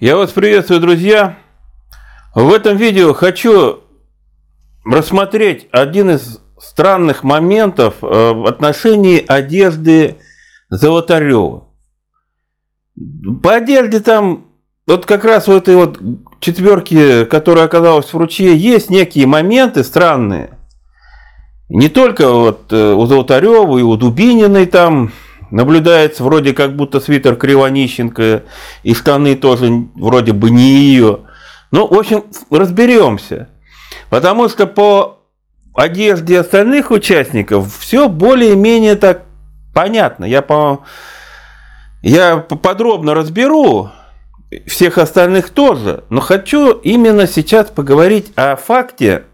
Я вас приветствую, друзья. В этом видео хочу рассмотреть один из странных моментов э, в отношении одежды Золотарева. По одежде там, вот как раз в этой вот четверке, которая оказалась в ручье, есть некие моменты странные. Не только вот э, у Золотарева и у Дубининой там Наблюдается вроде как будто свитер Кривонищенко, и штаны тоже вроде бы не ее. Ну, в общем, разберемся. Потому что по одежде остальных участников все более-менее так понятно. Я, по, я подробно разберу, всех остальных тоже, но хочу именно сейчас поговорить о факте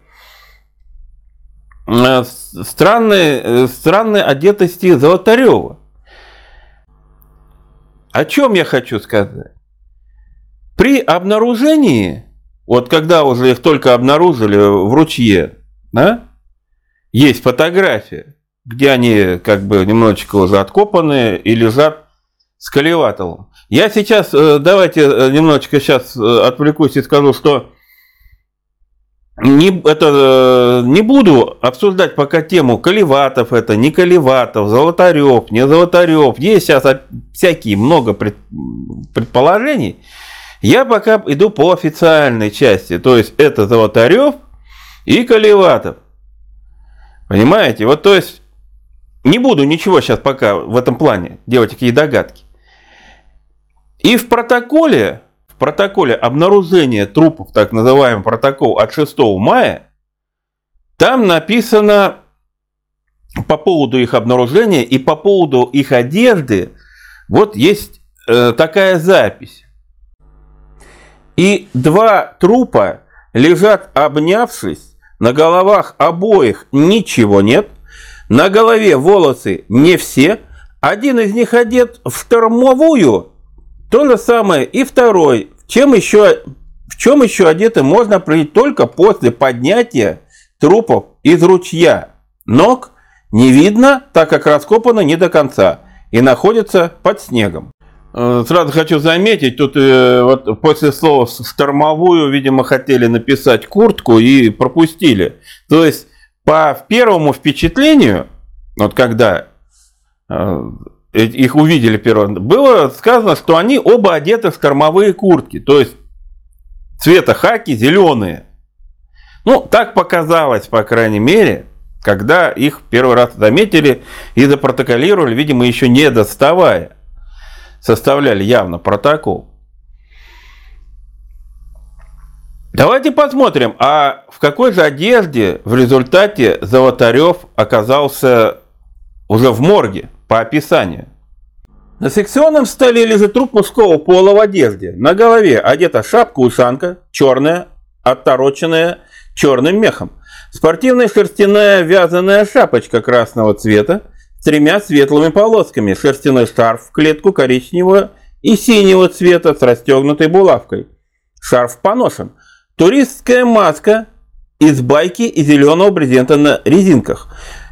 э, странной, э, странной одетости Золотарева. О чем я хочу сказать? При обнаружении, вот когда уже их только обнаружили в ручье, да, есть фотография, где они как бы немножечко уже откопаны и лежат с колевателом. Я сейчас, э, давайте э, немножечко сейчас э, отвлекусь и скажу, что не, это, не буду обсуждать пока тему Каливатов это, не Каливатов, Золотарев, не Золотарев. Есть сейчас всякие много пред, предположений. Я пока иду по официальной части. То есть это Золотарев и Каливатов. Понимаете? Вот то есть не буду ничего сейчас пока в этом плане делать какие догадки. И в протоколе протоколе обнаружения трупов, так называемый протокол от 6 мая, там написано по поводу их обнаружения и по поводу их одежды, вот есть э, такая запись. И два трупа лежат обнявшись, на головах обоих ничего нет, на голове волосы не все, один из них одет в штормовую то же самое и второй. Чем еще, в чем еще одеты можно прийти только после поднятия трупов из ручья. Ног не видно, так как раскопано не до конца и находится под снегом. Э, сразу хочу заметить, тут э, вот после слова «штормовую», видимо, хотели написать куртку и пропустили. То есть, по первому впечатлению, вот когда э, их увидели первый было сказано, что они оба одеты в кормовые куртки, то есть цвета хаки зеленые. Ну, так показалось, по крайней мере, когда их первый раз заметили и запротоколировали, видимо, еще не доставая. Составляли явно протокол. Давайте посмотрим, а в какой же одежде в результате Золотарев оказался уже в морге по описанию. На секционном столе лежит труп мужского пола в одежде. На голове одета шапка-ушанка, черная, оттороченная черным мехом. Спортивная шерстяная вязаная шапочка красного цвета с тремя светлыми полосками, шерстяной шарф в клетку коричневого и синего цвета с расстегнутой булавкой. Шарф поношен. Туристская маска из байки и зеленого брезента на резинках.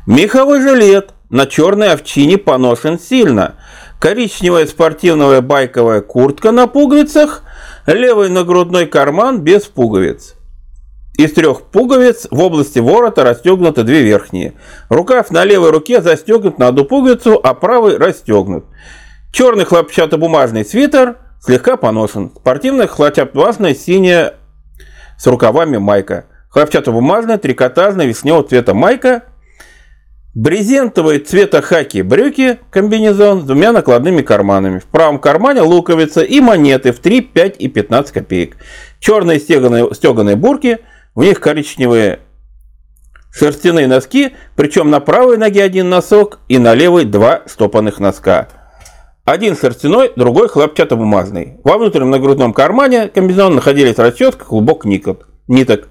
Меховой жилет на черной овчине поношен сильно. Коричневая спортивная байковая куртка на пуговицах, левый нагрудной карман без пуговиц. Из трех пуговиц в области ворота расстегнуты две верхние. Рукав на левой руке застегнут на одну пуговицу, а правый расстегнут. Черный хлопчатобумажный свитер слегка поношен. Спортивная хлопчатобумажная синяя с рукавами майка. Хлопчатобумажная трикотажная вишневого цвета майка Брезентовые цвета хаки брюки, комбинезон с двумя накладными карманами. В правом кармане луковица и монеты в 3, 5 и 15 копеек. Черные стеганые, стеганые бурки, в них коричневые шерстяные носки, причем на правой ноге один носок и на левой два стопанных носка. Один шерстяной, другой хлопчатобумажный. Во внутреннем нагрудном кармане комбинезона находились расческа, клубок ниток.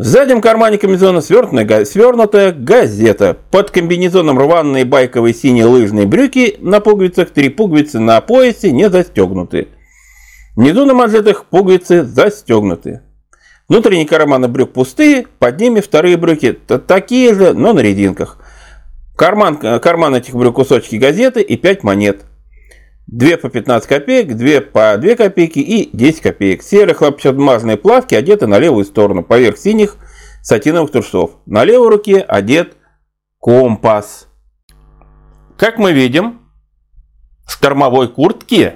В заднем кармане комбинезона свернутая, свернутая газета. Под комбинезоном рваные байковые синие лыжные брюки на пуговицах, три пуговицы на поясе не застегнуты. Внизу на манжетах пуговицы застегнуты. Внутренние карманы брюк пустые, под ними вторые брюки такие же, но на резинках. Карман, карман этих брюк кусочки газеты и 5 монет. 2 по 15 копеек, 2 по 2 копейки и 10 копеек. Серые хлопчатомазные плавки одеты на левую сторону, поверх синих сатиновых трусов. На левой руке одет компас. Как мы видим, штормовой куртки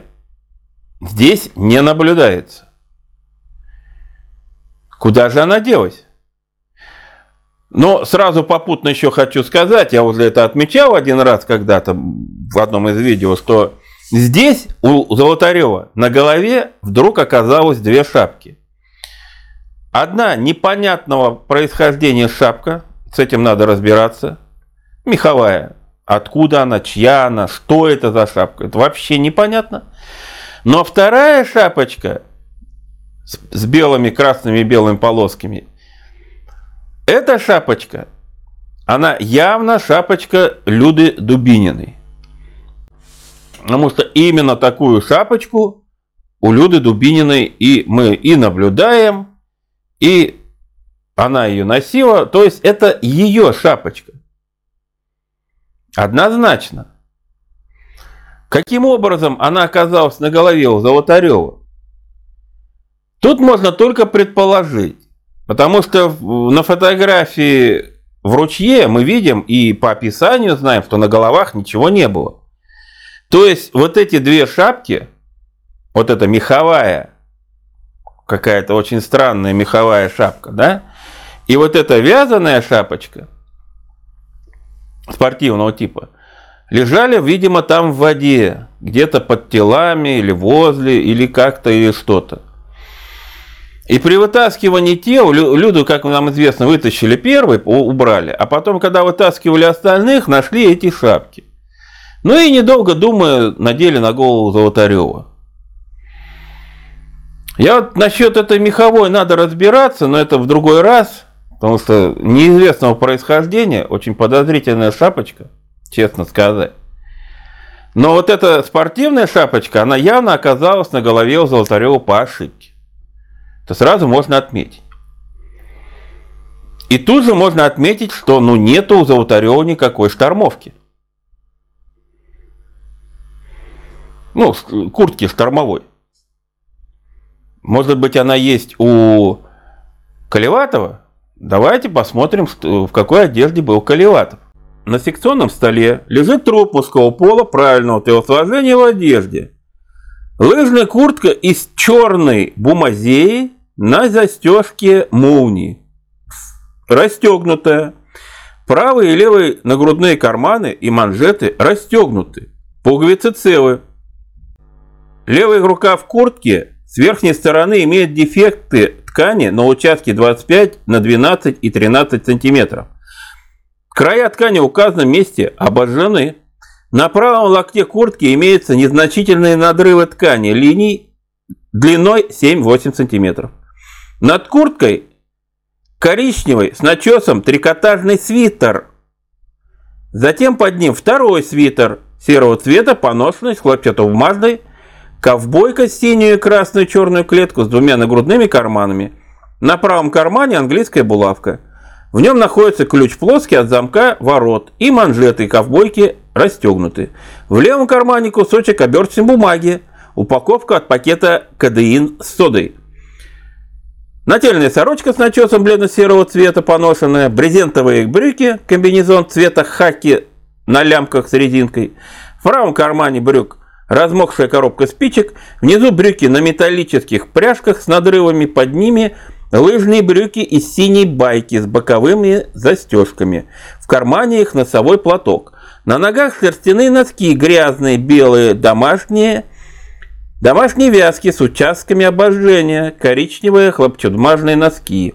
здесь не наблюдается. Куда же она делась? Но сразу попутно еще хочу сказать, я уже это отмечал один раз когда-то в одном из видео, что здесь у Золотарева на голове вдруг оказалось две шапки. Одна непонятного происхождения шапка, с этим надо разбираться, меховая. Откуда она, чья она, что это за шапка, это вообще непонятно. Но вторая шапочка с, с белыми, красными и белыми полосками, эта шапочка, она явно шапочка Люды Дубининой. Потому что именно такую шапочку у Люды Дубининой и мы и наблюдаем, и она ее носила, то есть это ее шапочка. Однозначно. Каким образом она оказалась на голове у Золотарева? Тут можно только предположить. Потому что на фотографии в ручье мы видим и по описанию знаем, что на головах ничего не было. То есть вот эти две шапки, вот эта меховая, какая-то очень странная меховая шапка, да, и вот эта вязаная шапочка спортивного типа, лежали, видимо, там в воде, где-то под телами или возле, или как-то, или что-то. И при вытаскивании тел, Люду, как нам известно, вытащили первый, убрали, а потом, когда вытаскивали остальных, нашли эти шапки. Ну и недолго думая, надели на голову Золотарева. Я вот насчет этой меховой надо разбираться, но это в другой раз, потому что неизвестного происхождения, очень подозрительная шапочка, честно сказать. Но вот эта спортивная шапочка, она явно оказалась на голове у Золотарева по ошибке то сразу можно отметить. И тут же можно отметить, что ну нету у Золотарева никакой штормовки. Ну, куртки штормовой. Может быть, она есть у Колеватова? Давайте посмотрим, в какой одежде был Колеватов. На секционном столе лежит труп мужского пола правильного телосложения в одежде. Лыжная куртка из черной бумазеи на застежке молнии. Расстегнутая. Правые и левые нагрудные карманы и манжеты расстегнуты. Пуговицы целы. Левая рука в куртке с верхней стороны имеет дефекты ткани на участке 25 на 12 и 13 сантиметров. Края ткани в указанном месте обожжены. На правом локте куртки имеются незначительные надрывы ткани линий длиной 7-8 сантиметров. Над курткой коричневый с начесом трикотажный свитер. Затем под ним второй свитер серого цвета, поношенный, с хлопчатобумажной, ковбойка синюю и красную черную клетку с двумя нагрудными карманами. На правом кармане английская булавка. В нем находится ключ плоский от замка ворот и манжеты ковбойки расстегнуты. В левом кармане кусочек оберточной бумаги, упаковка от пакета кадеин с содой. Нательная сорочка с начесом бледно-серого цвета поношенная, брезентовые брюки, комбинезон цвета хаки на лямках с резинкой, в правом кармане брюк размокшая коробка спичек, внизу брюки на металлических пряжках с надрывами под ними, лыжные брюки из синей байки с боковыми застежками, в кармане их носовой платок, на ногах шерстяные носки грязные, белые, домашние – Домашние вязки с участками обожжения, коричневые хлопчатбумажные носки.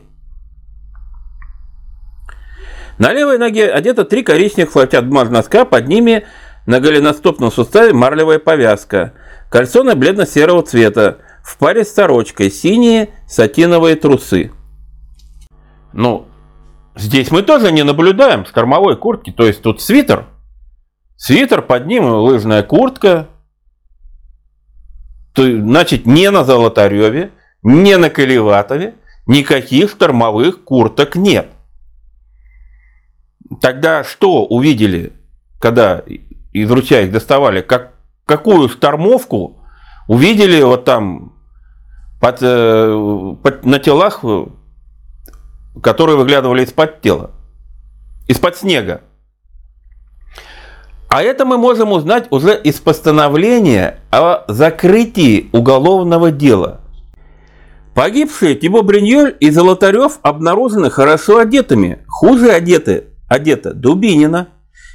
На левой ноге одето три коричневых хлопчатбумажных носка, под ними на голеностопном суставе марлевая повязка. Кальсоны бледно-серого цвета, в паре с сорочкой, синие сатиновые трусы. Ну, здесь мы тоже не наблюдаем штормовой куртки, то есть тут свитер. Свитер, под ним лыжная куртка, то, значит, не на Золотареве, не на Колеватове никаких штормовых курток нет. Тогда что увидели, когда из их доставали? Как, какую штормовку увидели вот там под, э, под, на телах, которые выглядывали из-под тела, из-под снега. А это мы можем узнать уже из постановления о закрытии уголовного дела. Погибшие Тибо Бриньоль и Золотарев обнаружены хорошо одетыми. Хуже одеты, одета Дубинина.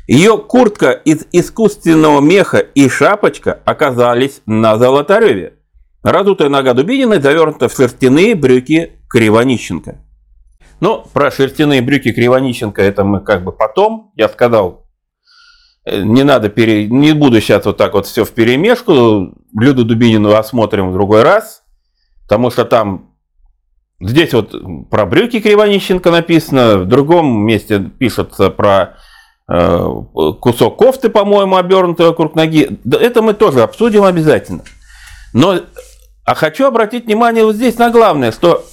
Ее куртка из искусственного меха и шапочка оказались на Золотареве. Радутая нога Дубининой завернута в шерстяные брюки Кривонищенко. Но про шерстяные брюки Кривонищенко это мы как бы потом. Я сказал, Э, не надо, пере... не буду сейчас вот так вот все в перемешку. Люду Дубинину осмотрим в другой раз, потому что там здесь вот про брюки Кривонищенко написано, в другом месте пишется про кусок кофты, по-моему, обернутый вокруг ноги. Это мы тоже обсудим обязательно. Но а хочу обратить внимание вот здесь на главное, что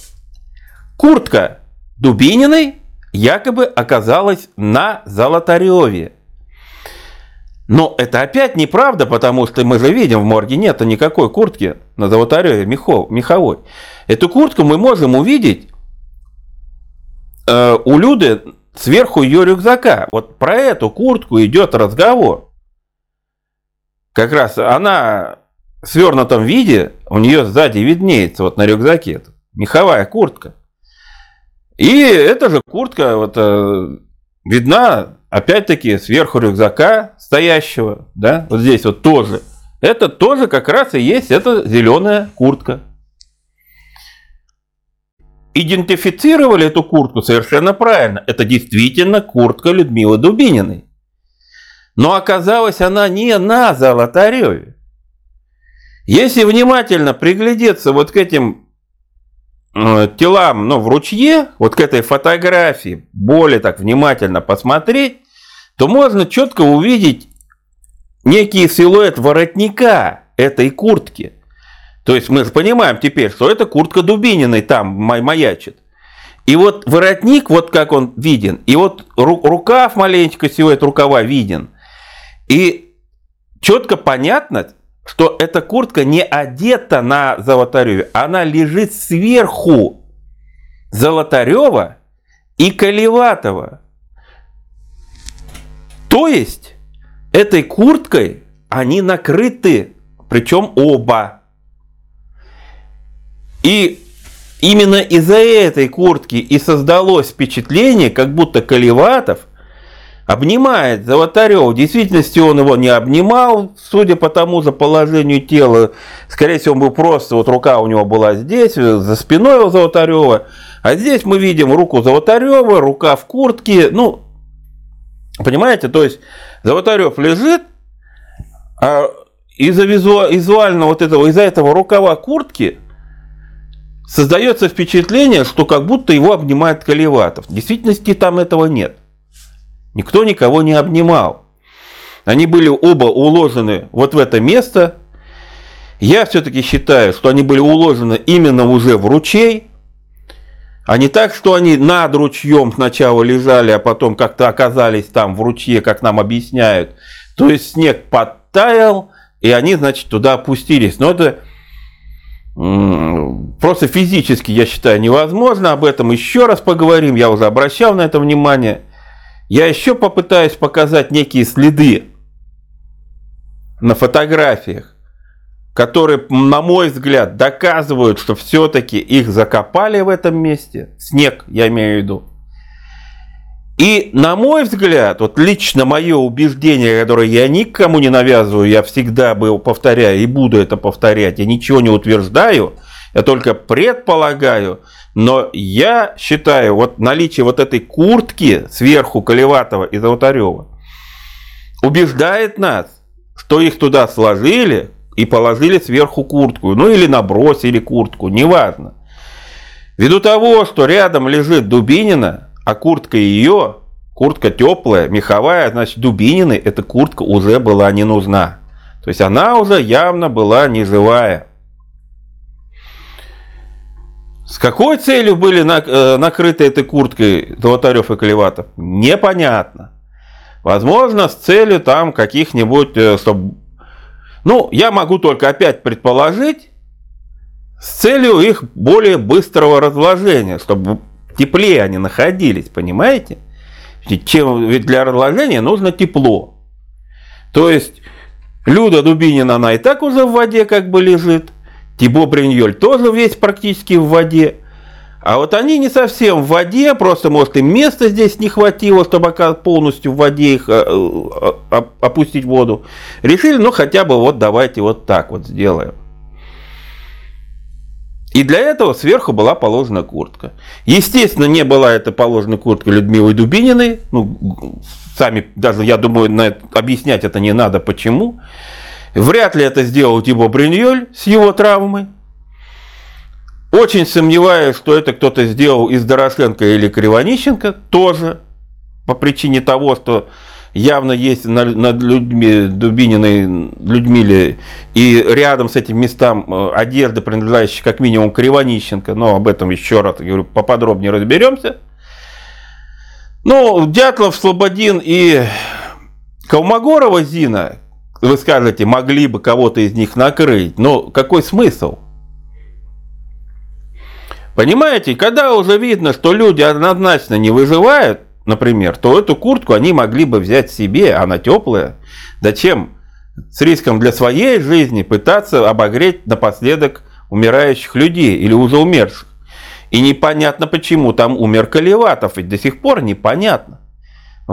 куртка Дубининой якобы оказалась на Золотареве. Но это опять неправда, потому что мы же видим, в морге нет никакой куртки на Золотареве мехов, меховой. Эту куртку мы можем увидеть э, у Люды сверху ее рюкзака. Вот про эту куртку идет разговор. Как раз она в свернутом виде, у нее сзади виднеется вот на рюкзаке меховая куртка. И эта же куртка вот, э, видна опять-таки сверху рюкзака стоящего, да, вот здесь вот тоже, это тоже как раз и есть эта зеленая куртка. Идентифицировали эту куртку совершенно правильно. Это действительно куртка Людмилы Дубининой. Но оказалась она не на Золотареве. Если внимательно приглядеться вот к этим э, телам, ну, в ручье, вот к этой фотографии, более так внимательно посмотреть, то можно четко увидеть некий силуэт воротника этой куртки. То есть мы понимаем теперь, что это куртка Дубининой там маячит. И вот воротник, вот как он виден, и вот рукав маленечко, силуэт рукава виден. И четко понятно, что эта куртка не одета на Золотареве, она лежит сверху Золотарева и Колеватова. То есть этой курткой они накрыты, причем оба. И именно из-за этой куртки и создалось впечатление, как будто Колеватов обнимает Золотарев. В действительности он его не обнимал, судя по тому же положению тела. Скорее всего, он был просто, вот рука у него была здесь, за спиной у Золотарева. А здесь мы видим руку Золотарева, рука в куртке. Ну, Понимаете, то есть Золотарев лежит, а из-за визуально вот этого, из-за этого рукава куртки создается впечатление, что как будто его обнимает Колеватов. В действительности там этого нет. Никто никого не обнимал. Они были оба уложены вот в это место. Я все-таки считаю, что они были уложены именно уже в ручей, а не так, что они над ручьем сначала лежали, а потом как-то оказались там в ручье, как нам объясняют. То есть снег подтаял, и они, значит, туда опустились. Но это просто физически, я считаю, невозможно. Об этом еще раз поговорим. Я уже обращал на это внимание. Я еще попытаюсь показать некие следы на фотографиях которые, на мой взгляд, доказывают, что все-таки их закопали в этом месте. Снег, я имею в виду. И, на мой взгляд, вот лично мое убеждение, которое я никому не навязываю, я всегда был повторяю и буду это повторять, я ничего не утверждаю, я только предполагаю, но я считаю, вот наличие вот этой куртки сверху Колеватова и Золотарева убеждает нас, что их туда сложили, и положили сверху куртку, ну или набросили куртку, неважно. Ввиду того, что рядом лежит Дубинина, а куртка ее, куртка теплая, меховая, значит Дубинины эта куртка уже была не нужна. То есть она уже явно была не живая. С какой целью были э, накрыты этой курткой Золотарев и Колеватов? Непонятно. Возможно, с целью там каких-нибудь, э, чтобы Ну, я могу только опять предположить, с целью их более быстрого разложения, чтобы теплее они находились, понимаете? Чем, ведь для разложения нужно тепло. То есть Люда Дубинина, она и так уже в воде как бы лежит. Тибо Бриньоль тоже весь практически в воде. А вот они не совсем в воде, просто, может, им места здесь не хватило, чтобы полностью в воде их э, э, опустить в воду. Решили, ну, хотя бы вот давайте вот так вот сделаем. И для этого сверху была положена куртка. Естественно, не была эта положена куртка Людмилы Дубининой. Ну, сами, даже, я думаю, на это, объяснять это не надо, почему. Вряд ли это сделал Тибо Бриньоль с его травмой. Очень сомневаюсь, что это кто-то сделал из Дорошенко или Кривонищенко тоже. По причине того, что явно есть над людьми, Дубининой, Людмиле и рядом с этим местам э, одежда, принадлежащая как минимум Кривонищенко, но об этом еще раз говорю, поподробнее разберемся. Ну, Дятлов, Слободин и Калмогорова Зина, вы скажете, могли бы кого-то из них накрыть, но какой смысл? Понимаете, когда уже видно, что люди однозначно не выживают, например, то эту куртку они могли бы взять себе, она теплая. Зачем с риском для своей жизни пытаться обогреть напоследок умирающих людей или уже умерших? И непонятно, почему там умер Колеватов, ведь до сих пор непонятно.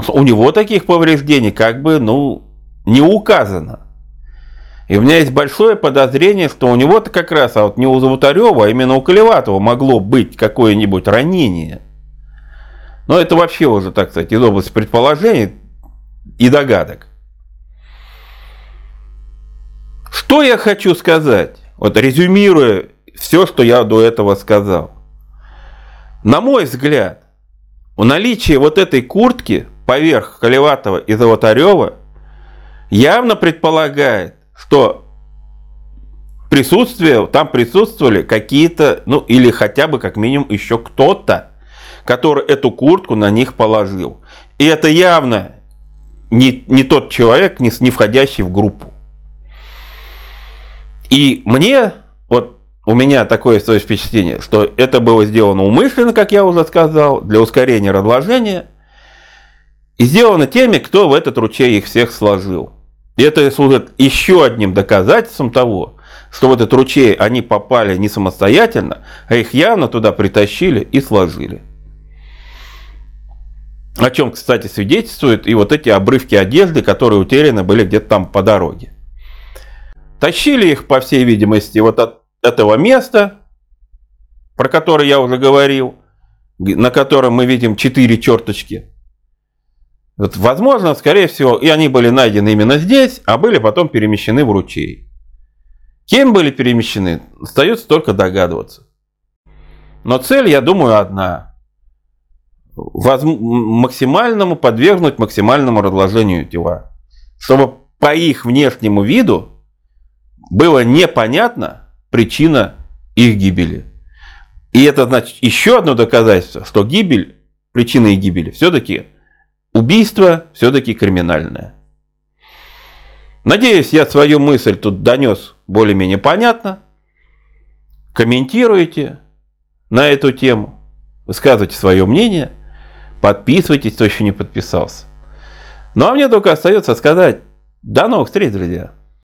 У него таких повреждений как бы, ну, не указано. И у меня есть большое подозрение, что у него-то как раз, а вот не у Золотарева, а именно у Колеватова могло быть какое-нибудь ранение – но это вообще уже, так сказать, из области предположений и догадок. Что я хочу сказать? Вот резюмируя все, что я до этого сказал. На мой взгляд, у наличия вот этой куртки поверх Колеватова и Золотарева явно предполагает, что присутствие, там присутствовали какие-то, ну или хотя бы как минимум еще кто-то, который эту куртку на них положил. И это явно не, не тот человек, не, не входящий в группу. И мне, вот у меня такое свое впечатление, что это было сделано умышленно, как я уже сказал, для ускорения разложения, и сделано теми, кто в этот ручей их всех сложил. И это служит еще одним доказательством того, что в этот ручей они попали не самостоятельно, а их явно туда притащили и сложили. О чем, кстати, свидетельствуют и вот эти обрывки одежды, которые утеряны были где-то там по дороге. Тащили их, по всей видимости, вот от этого места, про которое я уже говорил, на котором мы видим четыре черточки. Вот, возможно, скорее всего, и они были найдены именно здесь, а были потом перемещены в ручей. Кем были перемещены, остается только догадываться. Но цель, я думаю, одна максимальному подвергнуть максимальному разложению тела. Чтобы по их внешнему виду было непонятно причина их гибели. И это значит еще одно доказательство, что гибель, причина их гибели все-таки убийство, все-таки криминальное. Надеюсь, я свою мысль тут донес более-менее понятно. Комментируйте на эту тему, высказывайте свое мнение – Подписывайтесь, кто еще не подписался. Ну а мне только остается сказать, до новых встреч, друзья!